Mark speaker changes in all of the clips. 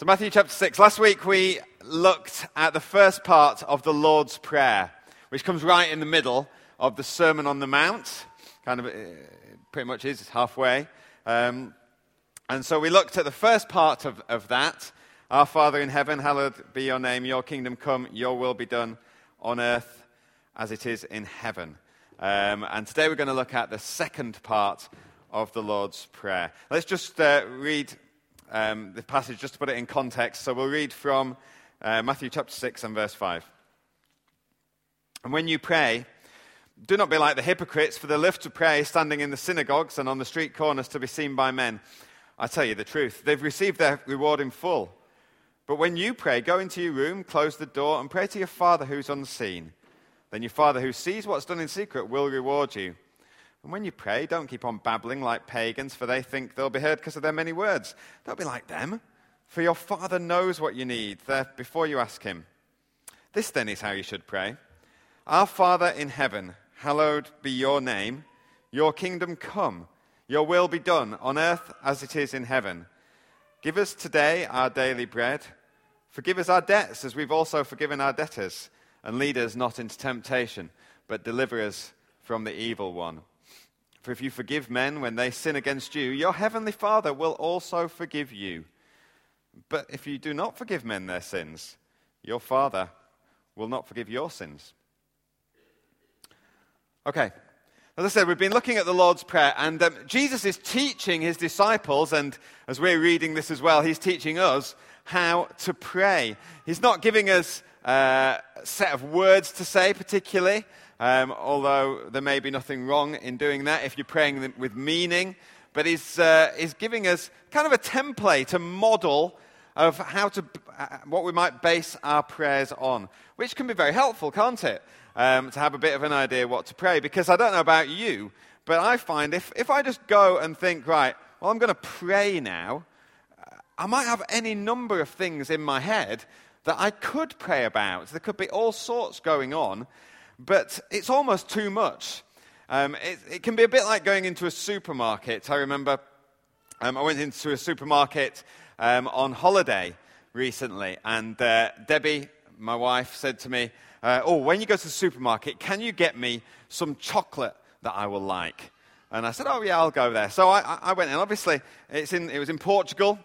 Speaker 1: So, Matthew chapter 6. Last week we looked at the first part of the Lord's Prayer, which comes right in the middle of the Sermon on the Mount. Kind of, uh, pretty much is, halfway. Um, and so we looked at the first part of, of that Our Father in heaven, hallowed be your name, your kingdom come, your will be done on earth as it is in heaven. Um, and today we're going to look at the second part of the Lord's Prayer. Let's just uh, read um, the passage just to put it in context. So we'll read from uh, Matthew chapter 6 and verse 5. And when you pray, do not be like the hypocrites, for they live to pray standing in the synagogues and on the street corners to be seen by men. I tell you the truth, they've received their reward in full. But when you pray, go into your room, close the door, and pray to your Father who's unseen. Then your Father who sees what's done in secret will reward you. And when you pray, don't keep on babbling like pagans, for they think they'll be heard because of their many words. Don't be like them, for your Father knows what you need before you ask Him. This then is how you should pray Our Father in heaven, hallowed be your name. Your kingdom come. Your will be done on earth as it is in heaven. Give us today our daily bread. Forgive us our debts as we've also forgiven our debtors. And lead us not into temptation, but deliver us from the evil one. For if you forgive men when they sin against you, your heavenly Father will also forgive you. But if you do not forgive men their sins, your Father will not forgive your sins. Okay, as I said, we've been looking at the Lord's Prayer, and um, Jesus is teaching his disciples, and as we're reading this as well, he's teaching us how to pray. He's not giving us uh, a set of words to say, particularly um, although there may be nothing wrong in doing that if you're praying with meaning. But he's, uh, he's giving us kind of a template, a model of how to, uh, what we might base our prayers on, which can be very helpful, can't it? Um, to have a bit of an idea what to pray. Because I don't know about you, but I find if, if I just go and think, right, well, I'm going to pray now, I might have any number of things in my head that I could pray about. There could be all sorts going on but it's almost too much. Um, it, it, can be a bit like going into a supermarket. I remember um, I went into a supermarket um, on holiday recently, and uh, Debbie, my wife, said to me, uh, Oh, when you go to the supermarket, can you get me some chocolate that I will like? And I said, Oh, yeah, I'll go there. So I, I went in. Obviously, it's in, it was in Portugal.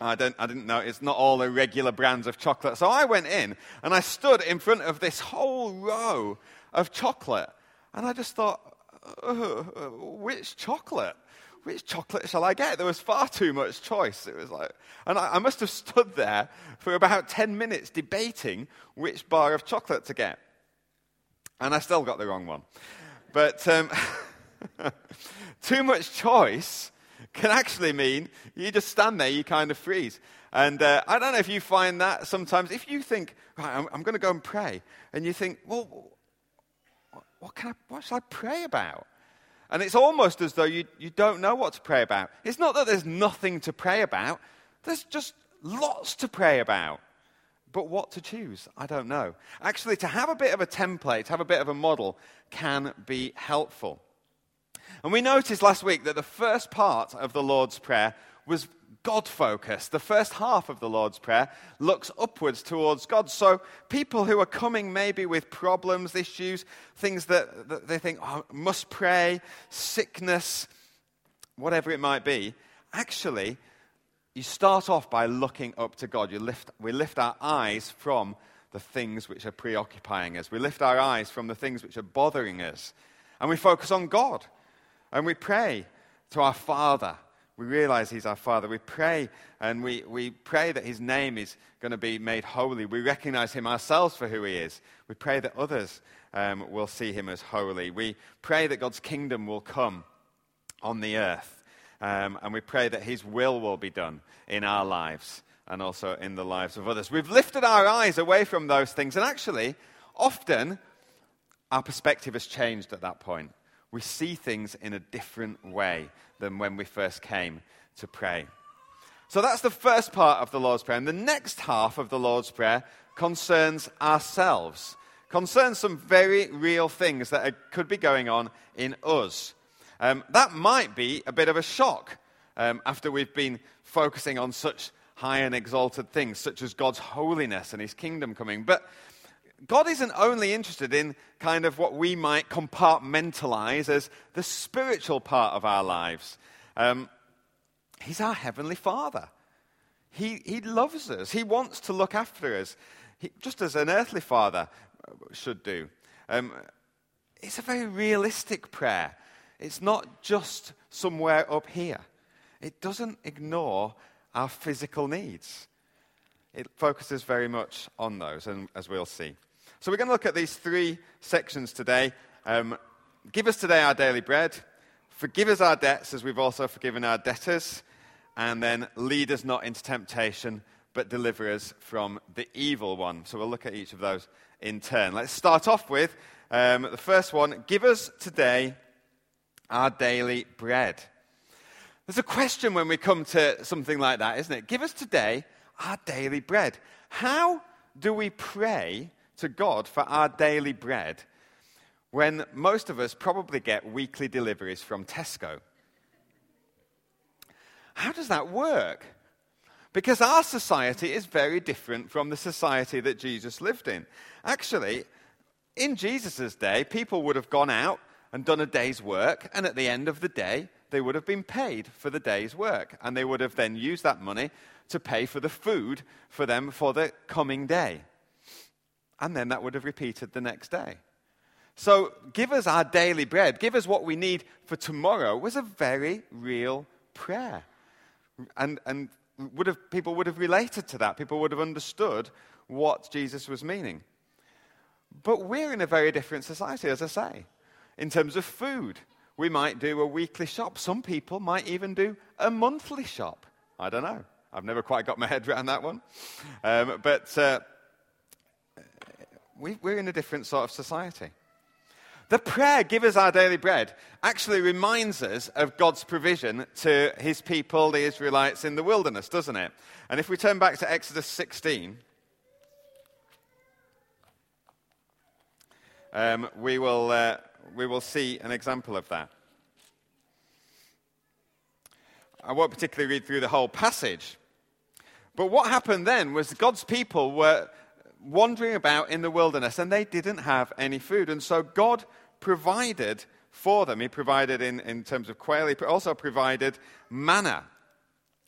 Speaker 1: I, don't, I didn't know it's not all the regular brands of chocolate. So I went in and I stood in front of this whole row of chocolate. And I just thought, uh, which chocolate? Which chocolate shall I get? There was far too much choice. It was like, and I, I must have stood there for about 10 minutes debating which bar of chocolate to get. And I still got the wrong one. But um, too much choice can actually mean you just stand there, you kind of freeze. And uh, I don't know if you find that sometimes. If you think, right, I'm, I'm going to go and pray, and you think, well, what, can I, what should I pray about? And it's almost as though you, you don't know what to pray about. It's not that there's nothing to pray about, there's just lots to pray about. But what to choose, I don't know. Actually, to have a bit of a template, to have a bit of a model, can be helpful. And we noticed last week that the first part of the Lord's Prayer was God focused. The first half of the Lord's Prayer looks upwards towards God. So people who are coming maybe with problems, issues, things that, that they think, oh, must pray, sickness, whatever it might be, actually, you start off by looking up to God. You lift, we lift our eyes from the things which are preoccupying us. We lift our eyes from the things which are bothering us. And we focus on God. And we pray to our Father. We realize He's our Father. We pray and we, we pray that His name is going to be made holy. We recognize Him ourselves for who He is. We pray that others um, will see Him as holy. We pray that God's kingdom will come on the earth. Um, and we pray that His will will be done in our lives and also in the lives of others. We've lifted our eyes away from those things, and actually, often our perspective has changed at that point we see things in a different way than when we first came to pray. So that's the first part of the Lord's Prayer. And the next half of the Lord's Prayer concerns ourselves, concerns some very real things that could be going on in us. Um, that might be a bit of a shock um, after we've been focusing on such high and exalted things, such as God's holiness and his kingdom coming. But God isn't only interested in kind of what we might compartmentalize as the spiritual part of our lives. Um, he's our heavenly Father. He, he loves us. He wants to look after us, he, just as an earthly father should do. Um, it's a very realistic prayer. It's not just somewhere up here. It doesn't ignore our physical needs. It focuses very much on those, and as we'll see. So, we're going to look at these three sections today. Um, give us today our daily bread, forgive us our debts as we've also forgiven our debtors, and then lead us not into temptation, but deliver us from the evil one. So, we'll look at each of those in turn. Let's start off with um, the first one give us today our daily bread. There's a question when we come to something like that, isn't it? Give us today our daily bread. How do we pray to God for our daily bread when most of us probably get weekly deliveries from Tesco. How does that work? Because our society is very different from the society that Jesus lived in. Actually, in Jesus' day, people would have gone out and done a day's work, and at the end of the day, they would have been paid for the day's work. And they would have then used that money to pay for the food for them for the coming day. And then that would have repeated the next day. So, give us our daily bread, give us what we need for tomorrow was a very real prayer. And, and would have, people would have related to that. People would have understood what Jesus was meaning. But we're in a very different society, as I say. In terms of food, we might do a weekly shop. Some people might even do a monthly shop. I don't know. I've never quite got my head around that one. Um, but. Uh, we, we're in a different sort of society. The prayer, give us our daily bread, actually reminds us of God's provision to his people, the Israelites, in the wilderness, doesn't it? And if we turn back to Exodus 16, um, we, will, uh, we will see an example of that. I won't particularly read through the whole passage, but what happened then was God's people were wandering about in the wilderness and they didn't have any food. And so God provided for them. He provided in, in terms of quail, he also provided manna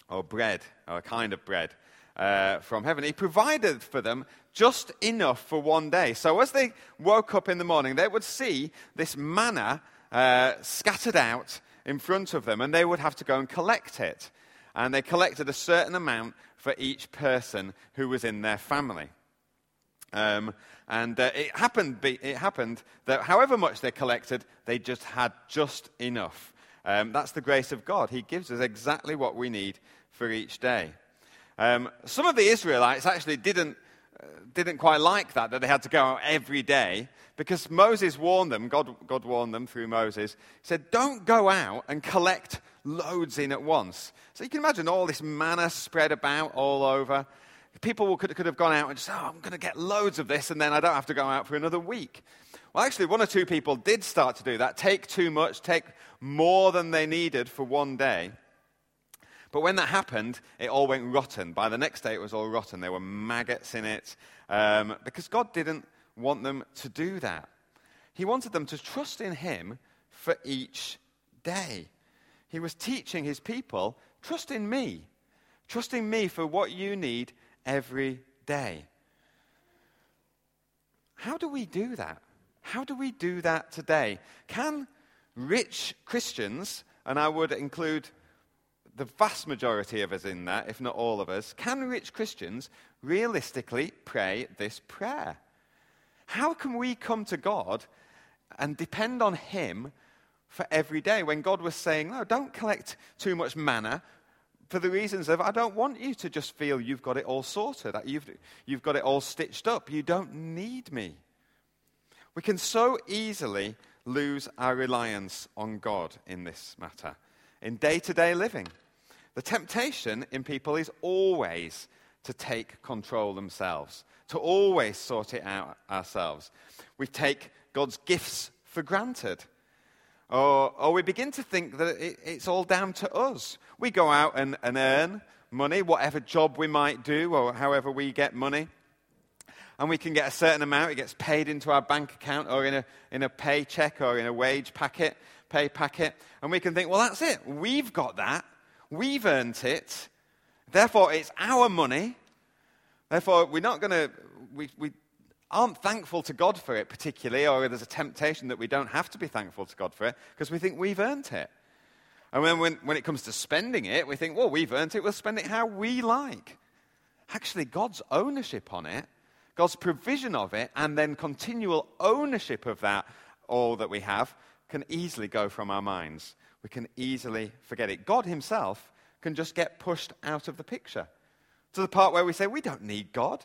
Speaker 1: or bread, or a kind of bread uh, from heaven. He provided for them just enough for one day. So as they woke up in the morning, they would see this manna uh, scattered out in front of them and they would have to go and collect it. And they collected a certain amount for each person who was in their family. Um, and uh, it, happened, it happened that however much they collected, they just had just enough. Um, that's the grace of God. He gives us exactly what we need for each day. Um, some of the Israelites actually didn't, uh, didn't quite like that, that they had to go out every day, because Moses warned them, God, God warned them through Moses, he said, Don't go out and collect loads in at once. So you can imagine all this manna spread about all over people could, could have gone out and said, oh, I'm going to get loads of this, and then I don't have to go out for another week. Well, actually, one or two people did start to do that take too much, take more than they needed for one day. But when that happened, it all went rotten. By the next day, it was all rotten. There were maggots in it um, because God didn't want them to do that. He wanted them to trust in Him for each day. He was teaching His people trust in me. Trust in me for what you need every day. How do we do that? How do we do that today? Can rich Christians, and I would include the vast majority of us in that, if not all of us, can rich Christians realistically pray this prayer? How can we come to God and depend on Him for every day when God was saying, No, don't collect too much manna for the reasons of I don't want you to just feel you've got it all sorted, that you've, you've got it all stitched up. You don't need me. We can so easily lose our reliance on God in this matter, in day to day living. The temptation in people is always to take control themselves, to always sort it out ourselves. We take God's gifts for granted. Or, or we begin to think that it, it's all down to us. We go out and, and earn money, whatever job we might do or however we get money. And we can get a certain amount, it gets paid into our bank account or in a, in a paycheck or in a wage packet, pay packet. And we can think, well, that's it. We've got that. We've earned it. Therefore, it's our money. Therefore, we're not going to, we, we aren't thankful to God for it particularly, or there's a temptation that we don't have to be thankful to God for it because we think we've earned it. And when, when, when it comes to spending it, we think, well, we've earned it, we'll spend it how we like. Actually, God's ownership on it, God's provision of it, and then continual ownership of that, all that we have, can easily go from our minds. We can easily forget it. God Himself can just get pushed out of the picture to the part where we say, we don't need God.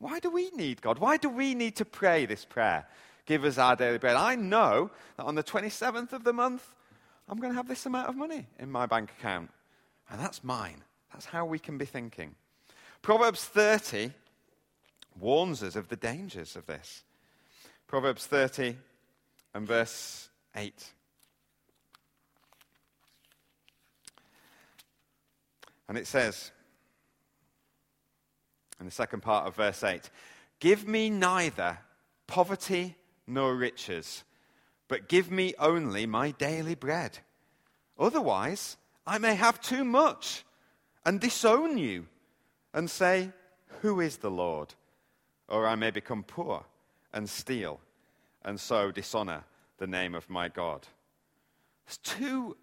Speaker 1: Why do we need God? Why do we need to pray this prayer? Give us our daily bread. I know that on the 27th of the month, I'm going to have this amount of money in my bank account. And that's mine. That's how we can be thinking. Proverbs 30 warns us of the dangers of this. Proverbs 30 and verse 8. And it says, in the second part of verse 8 Give me neither poverty nor riches, but give me only my daily bread. Otherwise, I may have too much and disown you and say, Who is the Lord? Or I may become poor and steal and so dishonor the name of my God. There's two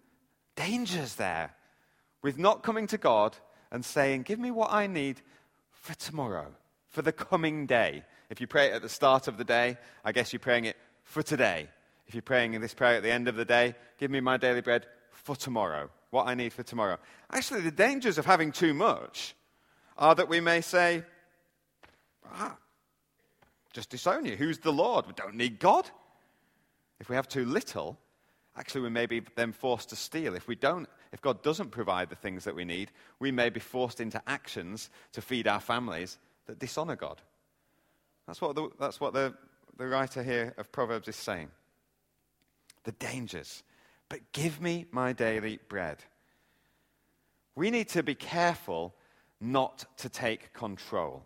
Speaker 1: dangers there with not coming to God and saying, Give me what I need for tomorrow, for the coming day. If you pray it at the start of the day, I guess you're praying it for today. If you're praying this prayer at the end of the day, give me my daily bread for tomorrow, what I need for tomorrow. Actually, the dangers of having too much are that we may say, ah, just disown you. Who's the Lord? We don't need God. If we have too little, actually we may be then forced to steal. If we don't if God doesn't provide the things that we need, we may be forced into actions to feed our families that dishonor God. That's what the, that's what the, the writer here of Proverbs is saying. The dangers. But give me my daily bread. We need to be careful not to take control.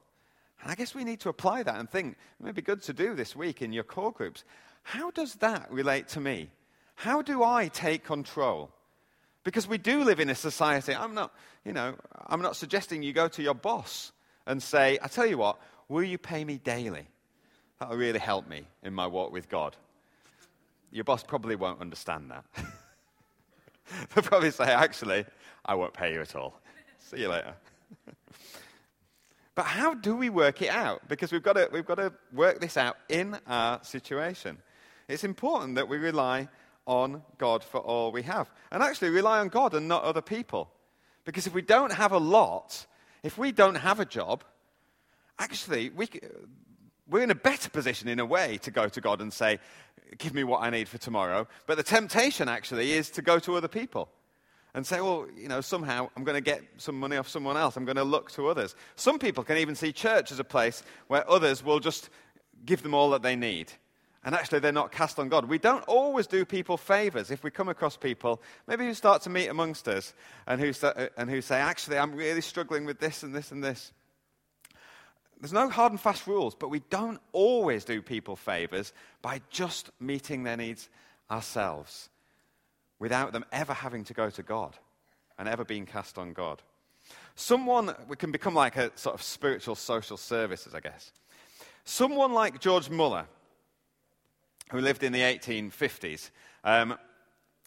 Speaker 1: And I guess we need to apply that and think, it may be good to do this week in your core groups. How does that relate to me? How do I take control? Because we do live in a society. I'm not, you know, I'm not suggesting you go to your boss and say, I tell you what, will you pay me daily? That'll really help me in my walk with God. Your boss probably won't understand that. They'll probably say, actually, I won't pay you at all. See you later. but how do we work it out? Because we've got, to, we've got to work this out in our situation. It's important that we rely on God for all we have. And actually rely on God and not other people. Because if we don't have a lot, if we don't have a job, actually, we, we're in a better position in a way to go to God and say, Give me what I need for tomorrow. But the temptation actually is to go to other people and say, Well, you know, somehow I'm going to get some money off someone else. I'm going to look to others. Some people can even see church as a place where others will just give them all that they need and actually they're not cast on God. We don't always do people favors if we come across people, maybe who start to meet amongst us and who, uh, and who say, actually, I'm really struggling with this and this and this. There's no hard and fast rules, but we don't always do people favors by just meeting their needs ourselves without them ever having to go to God and ever being cast on God. Someone, we can become like a sort of spiritual social services, I guess. Someone like George Muller who lived in the 1850s. Um,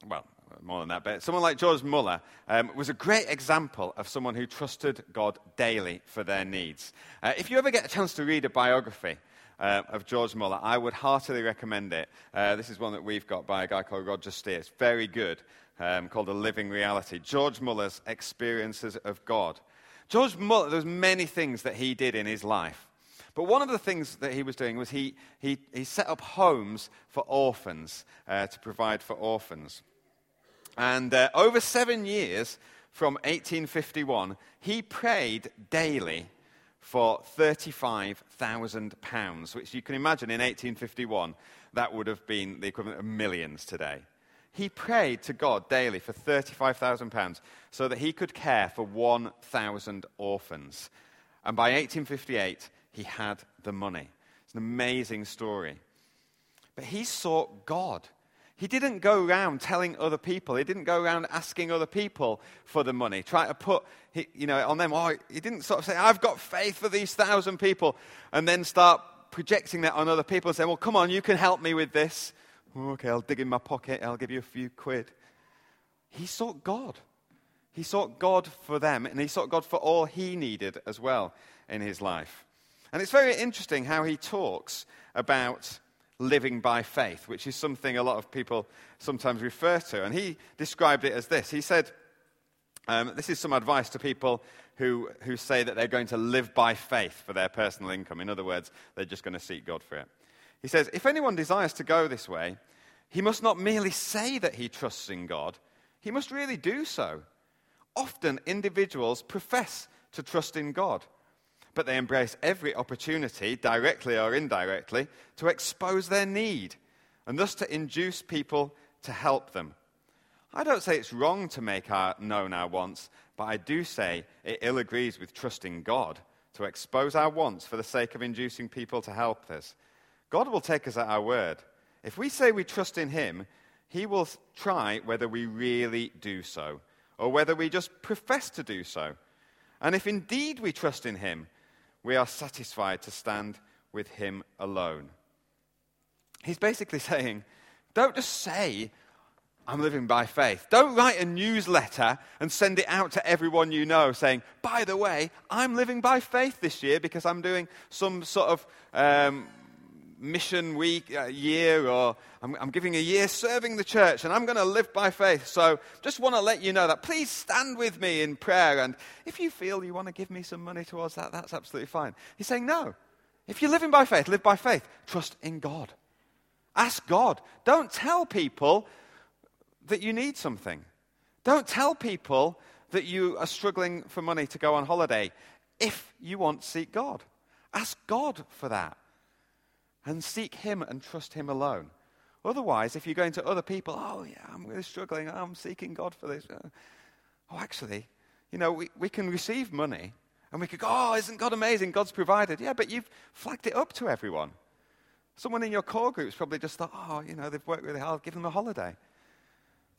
Speaker 1: well, more than that, but someone like George Muller um, was a great example of someone who trusted God daily for their needs. Uh, if you ever get a chance to read a biography uh, of George Muller, I would heartily recommend it. Uh, this is one that we've got by a guy called Roger Steer. It's very good, um, called A Living Reality. George Muller's experiences of God. George Muller, there's many things that he did in his life but one of the things that he was doing was he, he, he set up homes for orphans uh, to provide for orphans. And uh, over seven years, from 1851, he prayed daily for £35,000, which you can imagine in 1851, that would have been the equivalent of millions today. he prayed to God daily for £35,000 so that he could care for 1,000 orphans. And by 1858, he had the money. It's an amazing story. But he sought God. He didn't go around telling other people. He didn't go around asking other people for the money, trying to put you know, on them. Oh, he didn't sort of say, I've got faith for these thousand people, and then start projecting that on other people and saying, well, come on, you can help me with this. Oh, okay, I'll dig in my pocket, I'll give you a few quid. He sought God. He sought God for them, and he sought God for all he needed as well in his life. And it's very interesting how he talks about living by faith, which is something a lot of people sometimes refer to. And he described it as this He said, um, This is some advice to people who, who say that they're going to live by faith for their personal income. In other words, they're just going to seek God for it. He says, If anyone desires to go this way, he must not merely say that he trusts in God, he must really do so. Often, individuals profess to trust in God but they embrace every opportunity, directly or indirectly, to expose their need and thus to induce people to help them. I don't say it's wrong to make our, known our wants, but I do say it ill agrees with trusting God to expose our wants for the sake of inducing people to help us. God will take us at our word. If we say we trust in Him, He will try whether we really do so, or whether we just profess to do so. And if indeed we trust in Him, we are satisfied to stand with him alone. He's basically saying, don't just say, I'm living by faith. Don't write a newsletter and send it out to everyone you know saying, by the way, I'm living by faith this year because I'm doing some sort of um, mission week, uh, year, or I'm, I'm giving a year serving the church, and I'm going to live by faith. So just want to let you know that. Please stand with me in prayer. And if you feel you want to give me some money towards that, that's absolutely fine. He's saying, no. If you're living by faith, live by faith. Trust in God. Ask God. Don't tell people that you need something. Don't tell people that you are struggling for money to go on holiday if you want to seek God. Ask God for that and seek Him and trust Him alone. Otherwise, if you're going to other people, oh, yeah, I'm really struggling, I'm seeking God for this. Uh, oh, actually, you know, we, we can receive money and we could go, oh, isn't God amazing? God's provided. Yeah, but you've flagged it up to everyone. Someone in your core group's probably just thought, oh, you know, they've worked really hard, give them a holiday.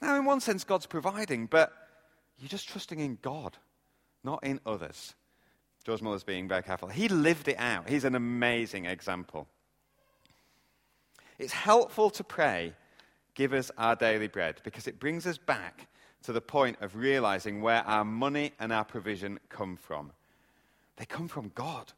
Speaker 1: Now, in one sense, God's providing, but you're just trusting in God, not in others. George Muller's being very careful. He lived it out. He's an amazing example. It's helpful to pray, give us our daily bread, because it brings us back to the point of realizing where our money and our provision come from. They come from God.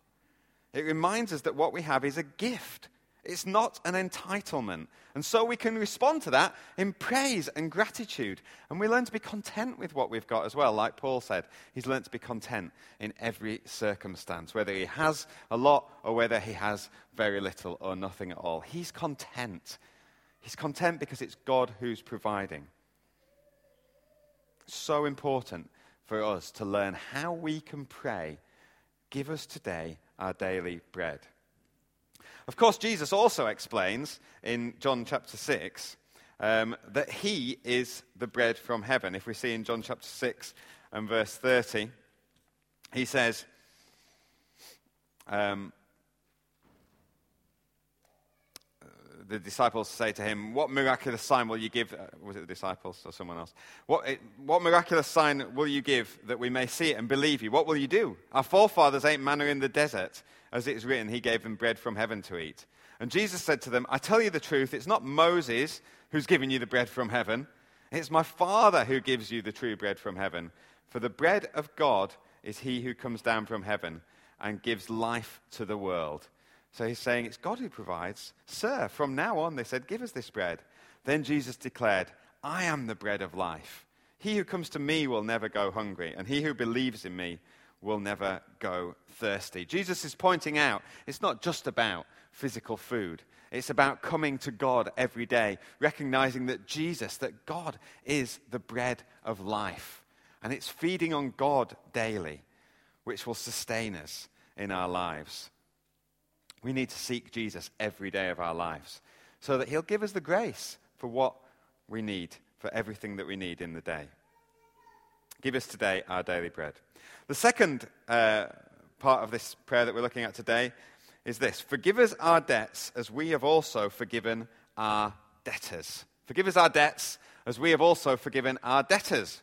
Speaker 1: It reminds us that what we have is a gift it's not an entitlement. And so we can respond to that in praise and gratitude. And we learn to be content with what we've got as well. Like Paul said, he's learned to be content in every circumstance, whether he has a lot or whether he has very little or nothing at all. He's content. He's content because it's God who's providing. So important for us to learn how we can pray, give us today our daily bread. Of course, Jesus also explains in John chapter 6 um, that he is the bread from heaven. If we see in John chapter 6 and verse 30, he says, um, the disciples say to him, What miraculous sign will you give? Uh, was it the disciples or someone else? What, what miraculous sign will you give that we may see it and believe you? What will you do? Our forefathers ate manna in the desert. As it is written, he gave them bread from heaven to eat. And Jesus said to them, I tell you the truth, it's not Moses who's given you the bread from heaven. It's my Father who gives you the true bread from heaven. For the bread of God is he who comes down from heaven and gives life to the world. So he's saying, It's God who provides. Sir, from now on, they said, Give us this bread. Then Jesus declared, I am the bread of life. He who comes to me will never go hungry, and he who believes in me will never go thirsty. Jesus is pointing out it's not just about physical food. It's about coming to God every day, recognizing that Jesus, that God is the bread of life. And it's feeding on God daily, which will sustain us in our lives. We need to seek Jesus every day of our lives so that He'll give us the grace for what we need for everything that we need in the day. Give us today our daily bread. The second uh, part of this prayer that we're looking at today is this Forgive us our debts as we have also forgiven our debtors. Forgive us our debts as we have also forgiven our debtors.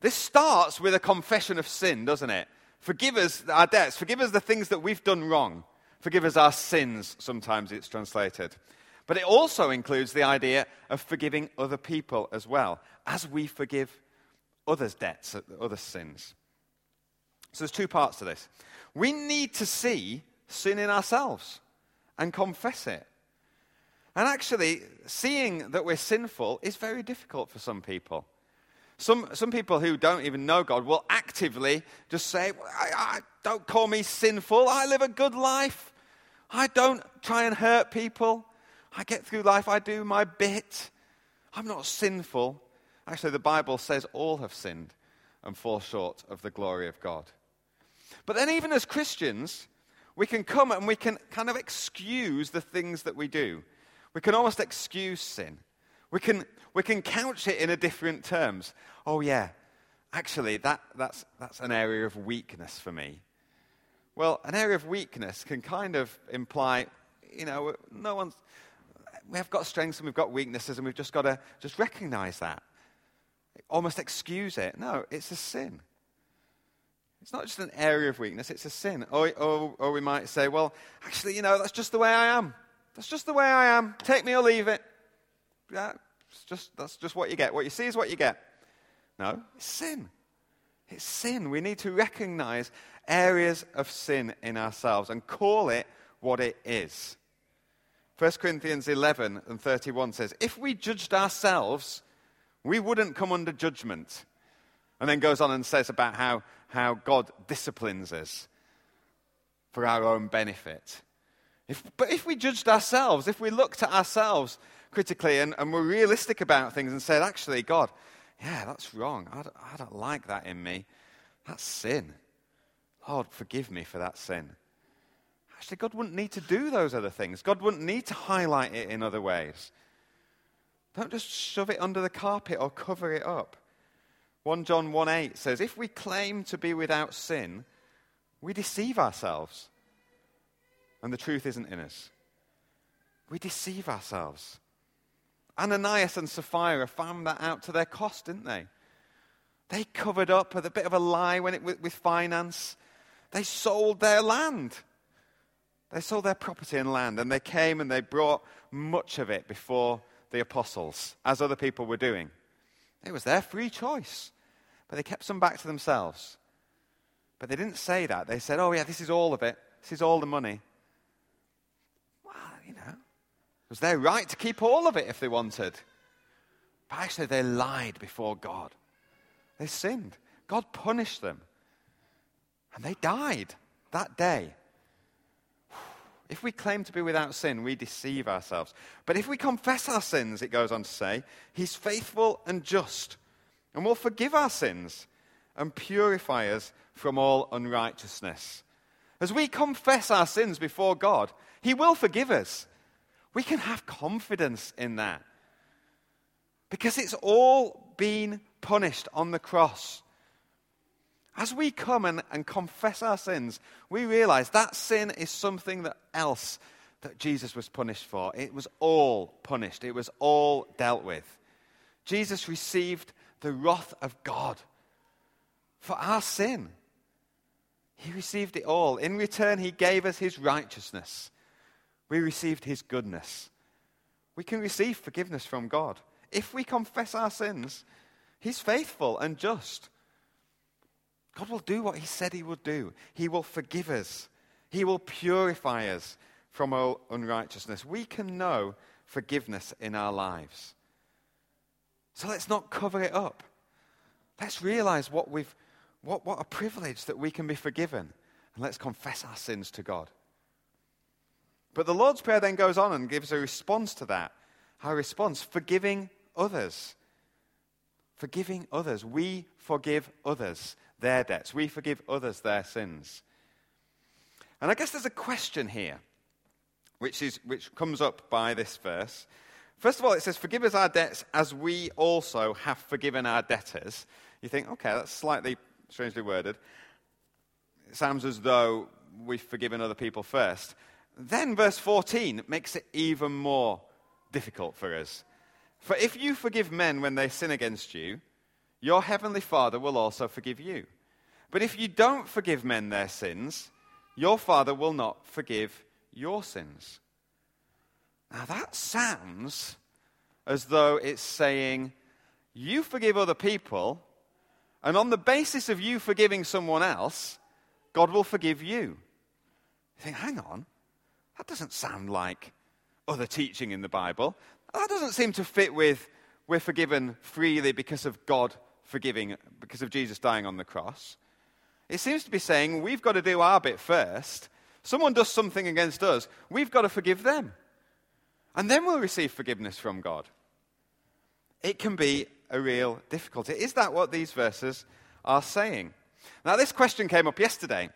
Speaker 1: This starts with a confession of sin, doesn't it? Forgive us our debts. Forgive us the things that we've done wrong. Forgive us our sins, sometimes it's translated. But it also includes the idea of forgiving other people as well, as we forgive others' debts, other sins. So there's two parts to this. We need to see sin in ourselves and confess it. And actually, seeing that we're sinful is very difficult for some people. Some, some people who don't even know God will actively just say, I, I, Don't call me sinful. I live a good life. I don't try and hurt people. I get through life. I do my bit. I'm not sinful. Actually, the Bible says all have sinned and fall short of the glory of God. But then, even as Christians, we can come and we can kind of excuse the things that we do. We can almost excuse sin. We can, we can couch it in a different terms. Oh, yeah, actually, that, that's, that's an area of weakness for me. Well, an area of weakness can kind of imply, you know, no one's, we have got strengths and we've got weaknesses and we've just got to just recognize that. Almost excuse it. No, it's a sin. It's not just an area of weakness, it's a sin. Or, or, or we might say, well, actually, you know, that's just the way I am. That's just the way I am. Take me or leave it. Yeah, just, that's just what you get. What you see is what you get. No, it's sin. It's sin. We need to recognize areas of sin in ourselves and call it what it is. 1 Corinthians 11 and 31 says, If we judged ourselves, we wouldn't come under judgment. And then goes on and says about how how God disciplines us for our own benefit. If, but if we judged ourselves, if we looked at ourselves critically and, and were realistic about things and said, actually, God, yeah, that's wrong. I don't, I don't like that in me. That's sin. Lord, forgive me for that sin. Actually, God wouldn't need to do those other things. God wouldn't need to highlight it in other ways. Don't just shove it under the carpet or cover it up. 1 John 1 8 says, If we claim to be without sin, we deceive ourselves, and the truth isn't in us. We deceive ourselves. Ananias and Sapphira found that out to their cost, didn't they? They covered up with a bit of a lie when it, with, with finance. They sold their land. They sold their property and land, and they came and they brought much of it before the apostles, as other people were doing. It was their free choice. But they kept some back to themselves. But they didn't say that. They said, oh, yeah, this is all of it. This is all the money. Well, you know, it was their right to keep all of it if they wanted. But actually, they lied before God. They sinned. God punished them. And they died that day. If we claim to be without sin, we deceive ourselves. But if we confess our sins, it goes on to say, He's faithful and just and will forgive our sins and purify us from all unrighteousness. As we confess our sins before God, He will forgive us. We can have confidence in that because it's all been punished on the cross. As we come and, and confess our sins, we realize that sin is something that else that Jesus was punished for. It was all punished, it was all dealt with. Jesus received the wrath of God for our sin. He received it all. In return, He gave us His righteousness. We received His goodness. We can receive forgiveness from God. If we confess our sins, He's faithful and just. God will do what He said He would do. He will forgive us, He will purify us from all unrighteousness. We can know forgiveness in our lives. So let's not cover it up. Let's realize what we've, what, what a privilege that we can be forgiven. And let's confess our sins to God. But the Lord's Prayer then goes on and gives a response to that. Our response, forgiving others. Forgiving others. We forgive others their debts. We forgive others their sins. And I guess there's a question here, which, is, which comes up by this verse. First of all, it says, Forgive us our debts as we also have forgiven our debtors. You think, okay, that's slightly strangely worded. It sounds as though we've forgiven other people first. Then verse 14 makes it even more difficult for us. For if you forgive men when they sin against you, your heavenly Father will also forgive you. But if you don't forgive men their sins, your Father will not forgive your sins. Now that sounds as though it's saying, you forgive other people, and on the basis of you forgiving someone else, God will forgive you. You think, hang on, that doesn't sound like other teaching in the Bible. That doesn't seem to fit with we're forgiven freely because of God forgiving, because of Jesus dying on the cross. It seems to be saying we've got to do our bit first. Someone does something against us, we've got to forgive them. And then we'll receive forgiveness from God. It can be a real difficulty. Is that what these verses are saying? Now, this question came up yesterday.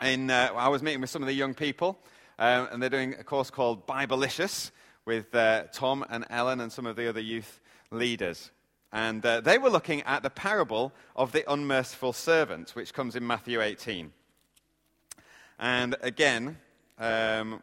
Speaker 1: In, uh, I was meeting with some of the young people, um, and they're doing a course called Bibleicious with uh, Tom and Ellen and some of the other youth leaders. And uh, they were looking at the parable of the unmerciful servant, which comes in Matthew 18. And again, um,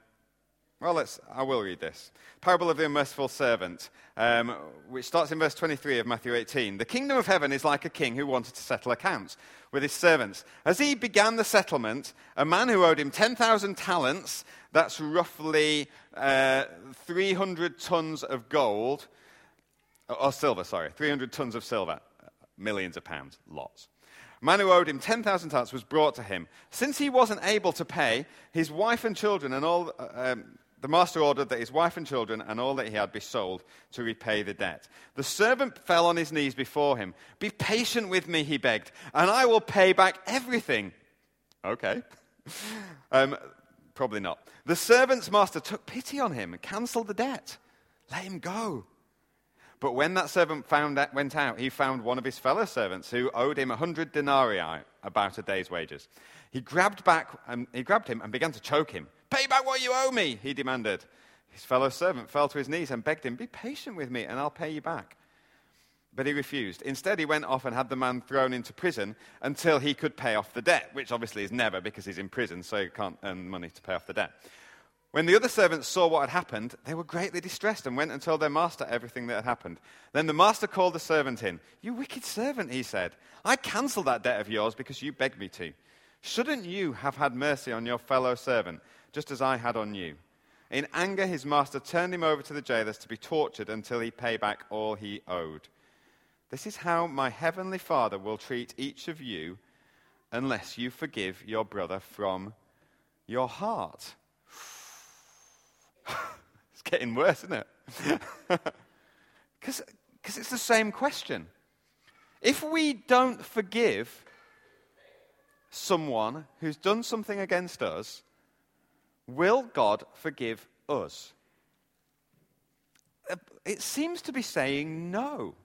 Speaker 1: well, let's, I will read this. Parable of the unmerciful servant, um, which starts in verse 23 of Matthew 18. The kingdom of heaven is like a king who wanted to settle accounts with his servants. As he began the settlement, a man who owed him 10,000 talents, that's roughly uh, 300 tons of gold, or silver, sorry, 300 tons of silver, millions of pounds, lots. Man who owed him 10,000 talents was brought to him. Since he wasn't able to pay, his wife and children and all. Uh, um, the master ordered that his wife and children and all that he had be sold to repay the debt. The servant fell on his knees before him. Be patient with me, he begged, and I will pay back everything. Okay. um, probably not. The servant's master took pity on him and cancelled the debt. Let him go. But when that servant that, went out, he found one of his fellow servants who owed him a hundred denarii, about a day's wages. He grabbed back and he grabbed him and began to choke him. Pay back what you owe me, he demanded. His fellow servant fell to his knees and begged him, Be patient with me and I'll pay you back. But he refused. Instead, he went off and had the man thrown into prison until he could pay off the debt, which obviously is never because he's in prison, so he can't earn money to pay off the debt. When the other servants saw what had happened, they were greatly distressed and went and told their master everything that had happened. Then the master called the servant in. You wicked servant, he said. I cancelled that debt of yours because you begged me to. Shouldn't you have had mercy on your fellow servant? just as I had on you. In anger, his master turned him over to the jailers to be tortured until he pay back all he owed. This is how my heavenly Father will treat each of you unless you forgive your brother from your heart. it's getting worse, isn't it? Because it's the same question. If we don't forgive someone who's done something against us, Will God forgive us? Uh, it seems to be saying no.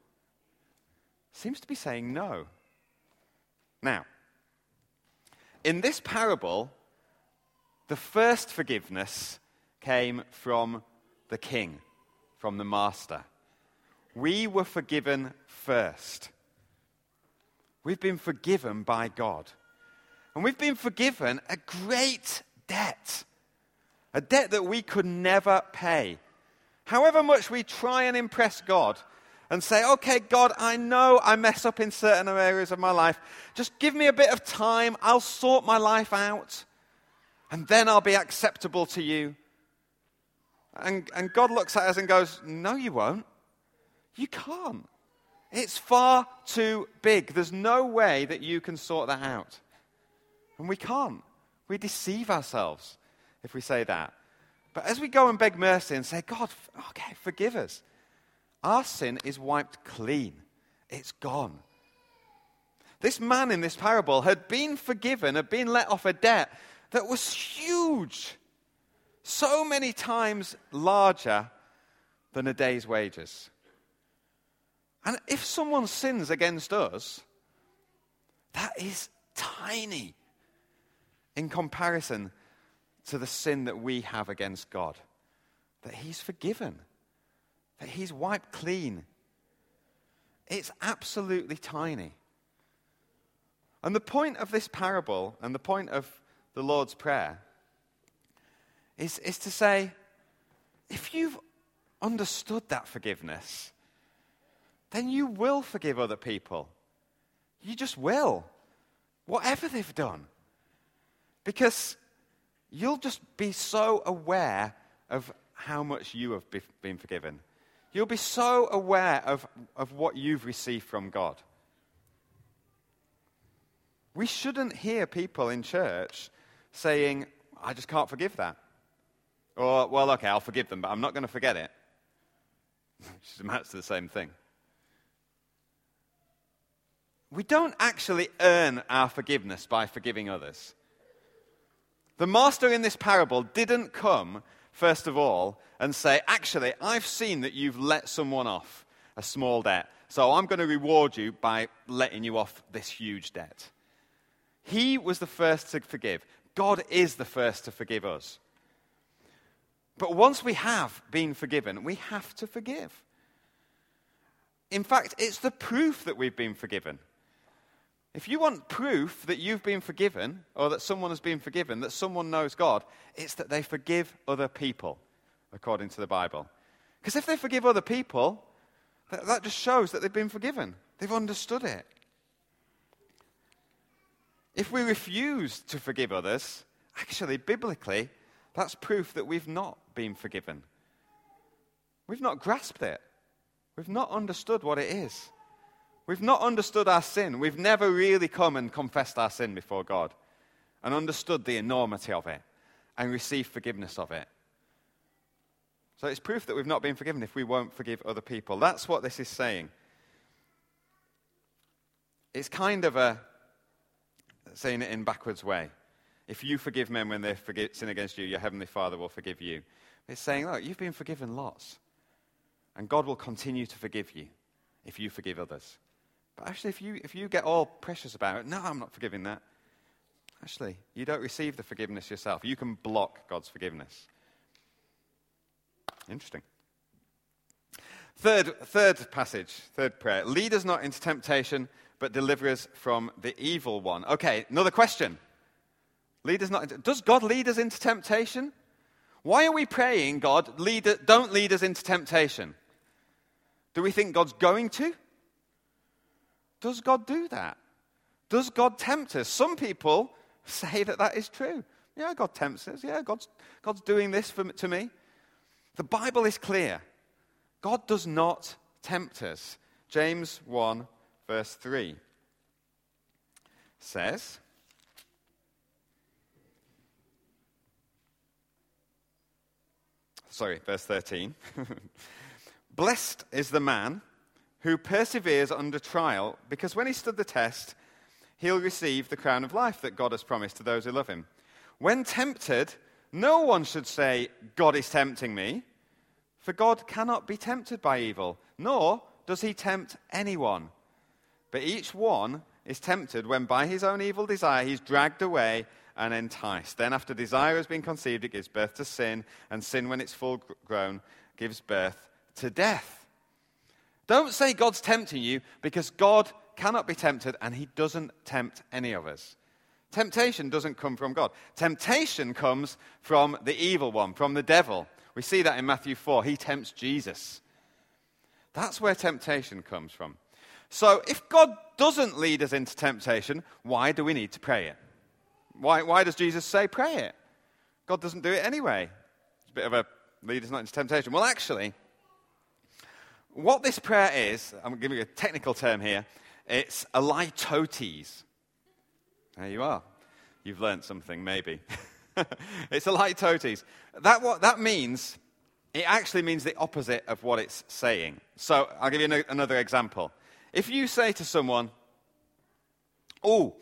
Speaker 1: Seems to be saying no. Now, in this parable, the first forgiveness came from the king, from the master. We were forgiven first. We've been forgiven by God. And we've been forgiven a great debt a debt that we could never pay. However much we try and impress God and say, okay, God, I know I mess up in certain areas of my life. Just give me a bit of time. I'll sort my life out. And then I'll be acceptable to you. And, and God looks at us and goes, no, you won't. You can't. It's far too big. There's no way that you can sort that out. And we can't. We deceive ourselves if we say that. But as we go and beg mercy and say, God, okay, forgive us, our sin is wiped clean. It's gone. This man in this parable had been forgiven, had been let off a debt that was huge, so many times larger than a day's wages. And if someone sins against us, that is tiny in comparison to the sin that we have against God. That He's forgiven. that He's wiped clean. It's absolutely tiny. And the point of this parable and the point of the Lord's Prayer is, is to say, if you've understood that forgiveness, then you will forgive other people. You just will, whatever they've done. Because you'll just be so aware of how much you have been forgiven. You'll be so aware of, of what you've received from God. We shouldn't hear people in church saying, I just can't forgive that. Or, well, okay, I'll forgive them, but I'm not going to forget it. Which amounts to the same thing. We don't actually earn our forgiveness by forgiving others. The master in this parable didn't come, first of all, and say, Actually, I've seen that you've let someone off a small debt, so I'm going to reward you by letting you off this huge debt. He was the first to forgive. God is the first to forgive us. But once we have been forgiven, we have to forgive. In fact, it's the proof that we've been forgiven. If you want proof that you've been forgiven, or that someone has been forgiven, that someone knows God, it's that they forgive other people, according to the Bible. Because if they forgive other people, that, that just shows that they've been forgiven. They've understood it. If we refuse to forgive others, actually, biblically, that's proof that we've not been forgiven. We've not grasped it. We've not understood what it is. We've not understood our sin. We've never really come and confessed our sin before God and understood the enormity of it and received forgiveness of it. So it's proof that we've not been forgiven if we won't forgive other people. That's what this is saying. It's kind of a saying it in backwards way. If you forgive men when they forgive, sin against you, your heavenly Father will forgive you. It's saying, look, you've been forgiven lots. And God will continue to forgive you if you forgive others. But actually, if you, if you get all precious about it, no, I'm not forgiving that. Actually, you don't receive the forgiveness yourself. You can block God's forgiveness. Interesting. Third, third passage, third prayer. Lead us not into temptation, but deliver us from the evil one. Okay, another question. Lead us not into, does God lead us into temptation? Why are we praying, God, lead, don't lead us into temptation? Do we think God's going to? Does God do that? Does God tempt us? Some people say that that is true. Yeah, God tempts us. Yeah, God's, God's doing this for, to me. The Bible is clear. God does not tempt us. James 1 verse 3 says, sorry, verse 13. Blessed is the man who perseveres under trial, because when he stood the test, he'll receive the crown of life that God has promised to those who love him. When tempted, no one should say, God is tempting me, for God cannot be tempted by evil, nor does he tempt anyone. But each one is tempted when by his own evil desire he's dragged away and enticed. Then, after desire has been conceived, it gives birth to sin, and sin, when it's full grown, gives birth to death. Don't say God's tempting you because God cannot be tempted and he doesn't tempt any of us. Temptation doesn't come from God. Temptation comes from the evil one, from the devil. We see that in Matthew 4. He tempts Jesus. That's where temptation comes from. So, if God doesn't lead us into temptation, why do we need to pray it? Why, why does Jesus say pray it? God doesn't do it anyway. It's a bit of a lead us not into temptation. Well, actually, what this prayer is, I'm giving you a technical term here, it's a litotes. There you are. You've learned something, maybe. it's a litotes. That, what, that means, it actually means the opposite of what it's saying. So I'll give you another example. If you say to someone, Oh,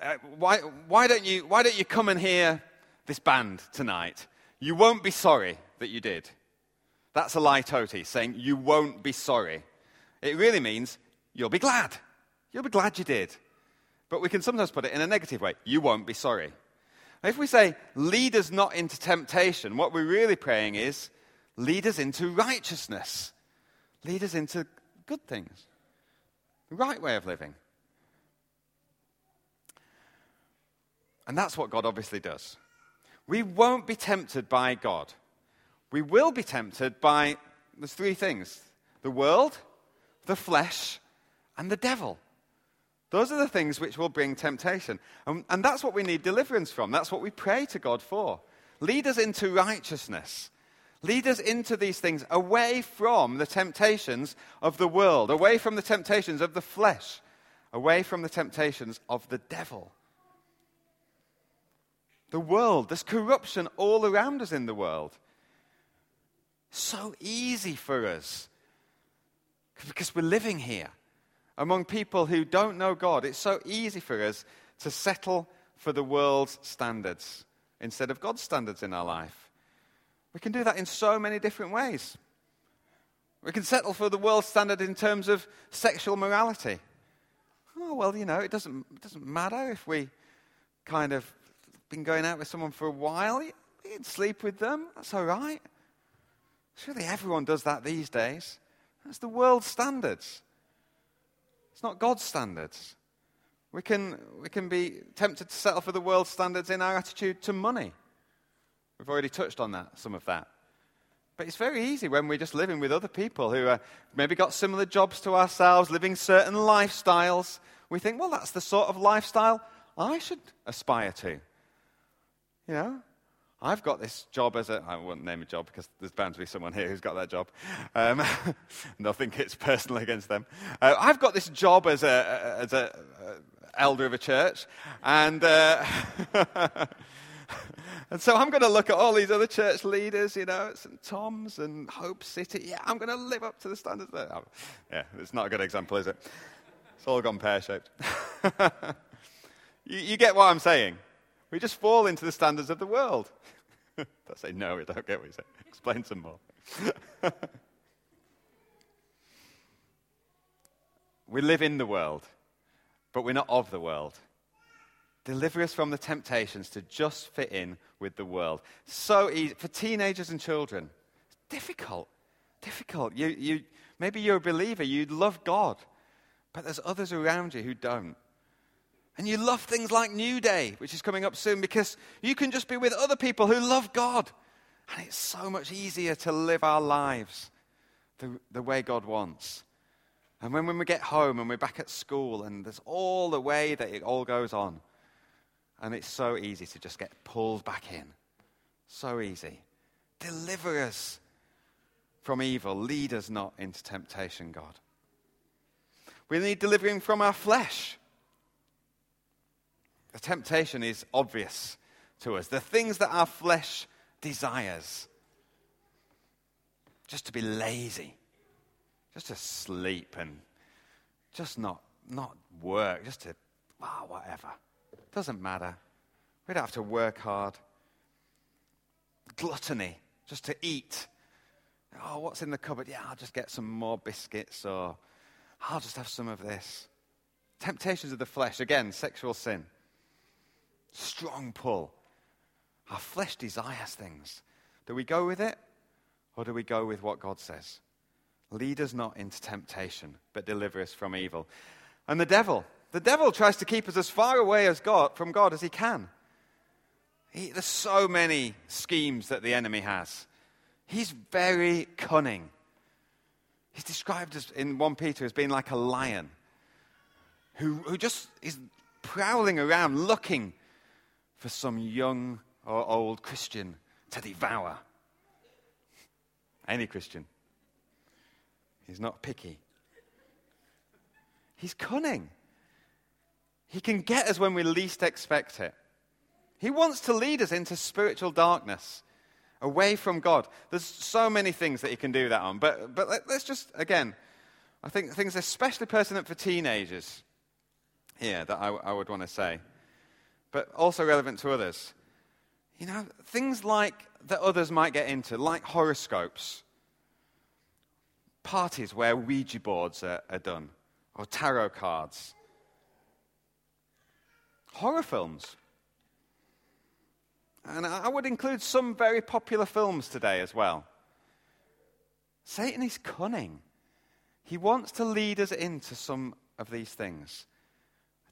Speaker 1: uh, why, why, don't you, why don't you come and hear this band tonight? You won't be sorry that you did. That's a litotes, saying you won't be sorry. It really means you'll be glad. You'll be glad you did. But we can sometimes put it in a negative way. You won't be sorry. If we say, lead us not into temptation, what we're really praying is, lead us into righteousness. Lead us into good things, the right way of living. And that's what God obviously does. We won't be tempted by God. We will be tempted by there's three things the world, the flesh, and the devil. Those are the things which will bring temptation. And, and, that's what we need deliverance from. That's what we pray to God for. Lead us into righteousness. Lead us into these things away from the temptations of the world, away from the temptations of the flesh, away from the temptations of the devil. The world, there's corruption all around us in the world. So easy for us because we're living here among people who don't know God. It's so easy for us to settle for the world's standards instead of God's standards in our life. We can do that in so many different ways. We can settle for the world's standard in terms of sexual morality. Oh, well, you know, it doesn't, it doesn't matter if we kind of been going out with someone for a while. You, you can sleep with them. That's all right. Surely everyone does that these days. That's the world's standards. It's not God's standards. We can, we can be tempted to settle for the world's standards in our attitude to money. We've already touched on that, some of that. But it's very easy when we're just living with other people who are maybe got similar jobs to ourselves, living certain lifestyles. We think, well, that's the sort of lifestyle I should aspire to. You know, I've got this job as a, I won't name a job because there's bound to be someone here who's got that job. Um, and they'll think it's personal against them. Uh, I've got this job as a, as a uh, elder of a church. And, uh, and so I'm going to look at all these other church leaders, you know, St. Tom's and Hope City. Yeah, I'm going to live up to the standards there. Oh, yeah, it's not a good example, is it? It's all gone pear shaped. you, you get what I'm saying? We just fall into the standards of the world. I say, no, I don't get what you say. Explain some more. we live in the world, but we're not of the world. Deliver us from the temptations to just fit in with the world. So easy for teenagers and children. It's difficult. Difficult. You, you, maybe you're a believer, you love God, but there's others around you who don't. And you love things like New Day, which is coming up soon, because you can just be with other people who love God. And it's so much easier to live our lives the, the way God wants. And when, when we get home and we're back at school, and there's all the way that it all goes on, and it's so easy to just get pulled back in. So easy. Deliver us from evil. Lead us not into temptation, God. We need delivering from our flesh. The temptation is obvious to us. The things that our flesh desires. Just to be lazy, just to sleep and just not, not work, just to, ah, oh, whatever. Doesn't matter. We don't have to work hard. Gluttony, just to eat. Oh, what's in the cupboard? Yeah, I'll just get some more biscuits or I'll just have some of this. Temptations of the flesh, again, sexual sin strong pull. Our flesh desires things. Do we go with it or do we go with what God says? Lead us not into temptation, but deliver us from evil. And the devil, the devil tries to keep us as far away as God, from God as he can. He, there's so many schemes that the enemy has. He's very cunning. He's described as, in 1 Peter as being like a lion who, who just is prowling around looking for some young or old Christian to devour. Any Christian. He's not picky. He's cunning. He can get us when we least expect it. He wants to lead us into spiritual darkness, away from God. There's so many things that he can do that on. But, but let, us just, again, I think things especially pertinent for teenagers here that I, I would want to say but also relevant to others. You know, things like that others might get into, like horoscopes, parties where Ouija boards are, are done, or tarot cards, horror films. And I would include some very popular films today as well. Satan is cunning. He wants to lead us into some of these things,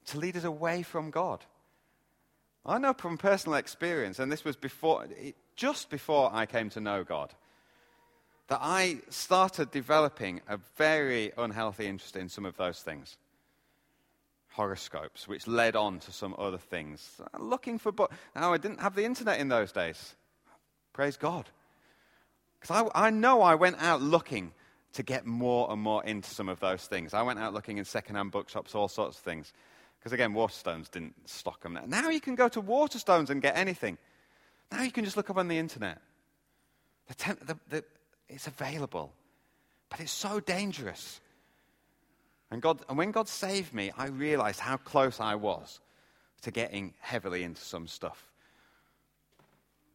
Speaker 1: to lead us away from God. I know from personal experience, and this was before, just before I came to know God, that I started developing a very unhealthy interest in some of those things. Horoscopes, which led on to some other things. Looking for books. Now, I didn't have the internet in those days. Praise God. Because I, I know I went out looking to get more and more into some of those things. I went out looking in second-hand bookshops, all sorts of things. Because again, Waterstones didn't stock them. Now you can go to Waterstones and get anything. Now you can just look up on the internet. The temp, the, the, it's available. But it's so dangerous. And, God, and when God saved me, I realized how close I was to getting heavily into some stuff.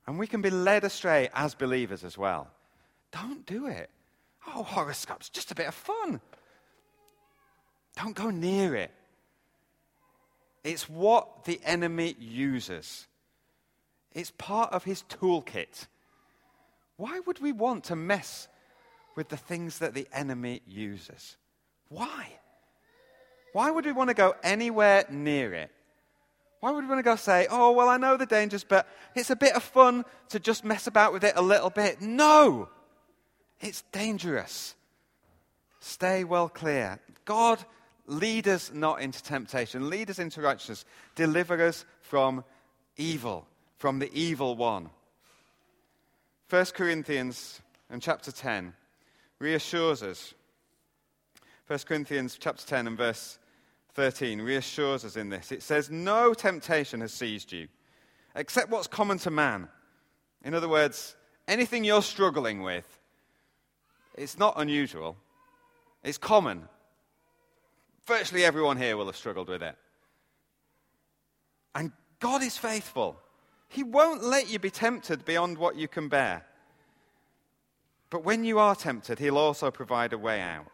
Speaker 1: And we can be led astray as believers as well. Don't do it. Oh, horoscopes, just a bit of fun. Don't go near it. It's what the enemy uses, it's part of his toolkit. Why would we want to mess with the things that the enemy uses? Why? Why would we want to go anywhere near it? Why would we want to go say, oh, well, I know the dangers, but it's a bit of fun to just mess about with it a little bit? No! It's dangerous. Stay well clear. God, lead us not into temptation, lead us into righteousness, deliver us from evil, from the evil one. 1 Corinthians and chapter 10 reassures us. 1 Corinthians chapter 10 and verse 13 reassures us in this. It says, No temptation has seized you, except what's common to man. In other words, anything you're struggling with, it's not unusual, it's common. Virtually everyone here will have struggled with it. And God is faithful. He won't let you be tempted beyond what you can bear. But when you are tempted, He'll also provide a way out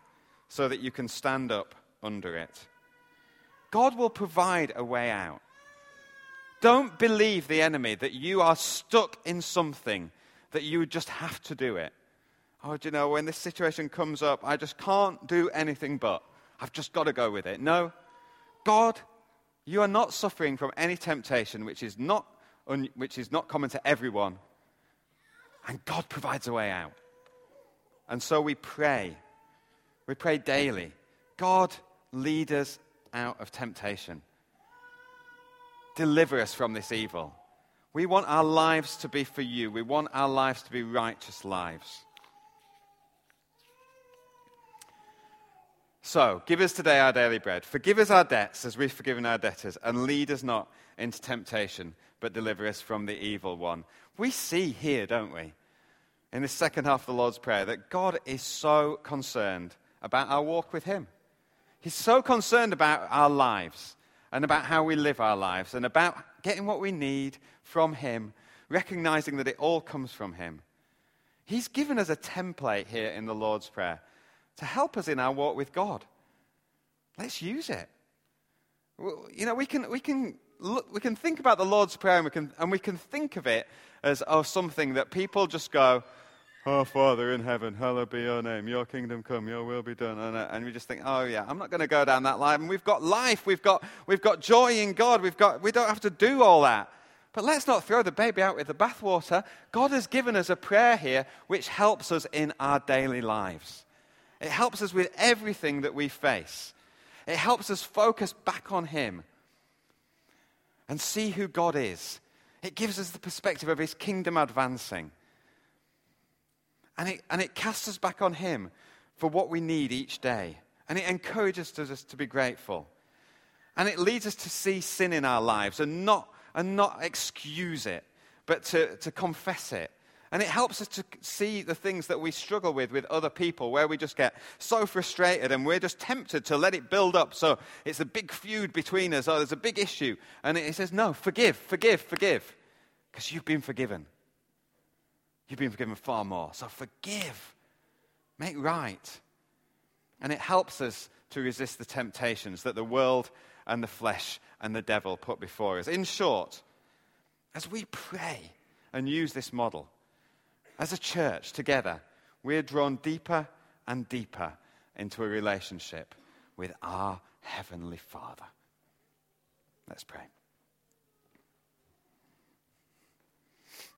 Speaker 1: so that you can stand up under it. God will provide a way out. Don't believe the enemy that you are stuck in something that you just have to do it. Oh, do you know, when this situation comes up, I just can't do anything but. I've just got to go with it. No. God, you are not suffering from any temptation which is not un- which is not common to everyone. And God provides a way out. And so we pray. We pray daily God, lead us out of temptation. Deliver us from this evil. We want our lives to be for you. We want our lives to be righteous lives. So, give us today our daily bread. Forgive us our debts as we've forgiven our debtors, and lead us not into temptation, but deliver us from the evil one. We see here, don't we, in the second half of the Lord's Prayer, that God is so concerned about our walk with Him. He's so concerned about our lives and about how we live our lives and about getting what we need from Him, recognizing that it all comes from Him. He's given us a template here in the Lord's Prayer to help us in our walk with God. Let's use it. You know, we can, we can look, we can think about the Lord's Prayer and we can, and we can think of it as oh, something that people just go, Oh, Father in heaven, hallowed be your name. Your kingdom come, your will be done. And, and we just think, oh, yeah, I'm not going to go down that line. And we've got life, we've got, we've got joy in God, we've got, we don't have to do all that. But let's not throw the baby out with the bathwater. God has given us a prayer here which helps us in our daily lives. It helps us with everything that we face. It helps us focus back on Him and see who God is. It gives us the perspective of his kingdom advancing. And it, and it casts us back on him for what we need each day. And it encourages us to be grateful. And it leads us to see sin in our lives and not, and not excuse it, but to, to confess it and it helps us to see the things that we struggle with with other people, where we just get so frustrated and we're just tempted to let it build up. So it's a big feud between us, or there's a big issue. And it says, no, forgive, forgive, forgive, because you've been forgiven. You've been forgiven far more. So forgive, make right. And it helps us to resist the temptations that the world and the flesh and the devil put before us. In short, as we pray and use this model, as a church together, we're drawn deeper and deeper into a relationship with our Heavenly Father. Let's pray.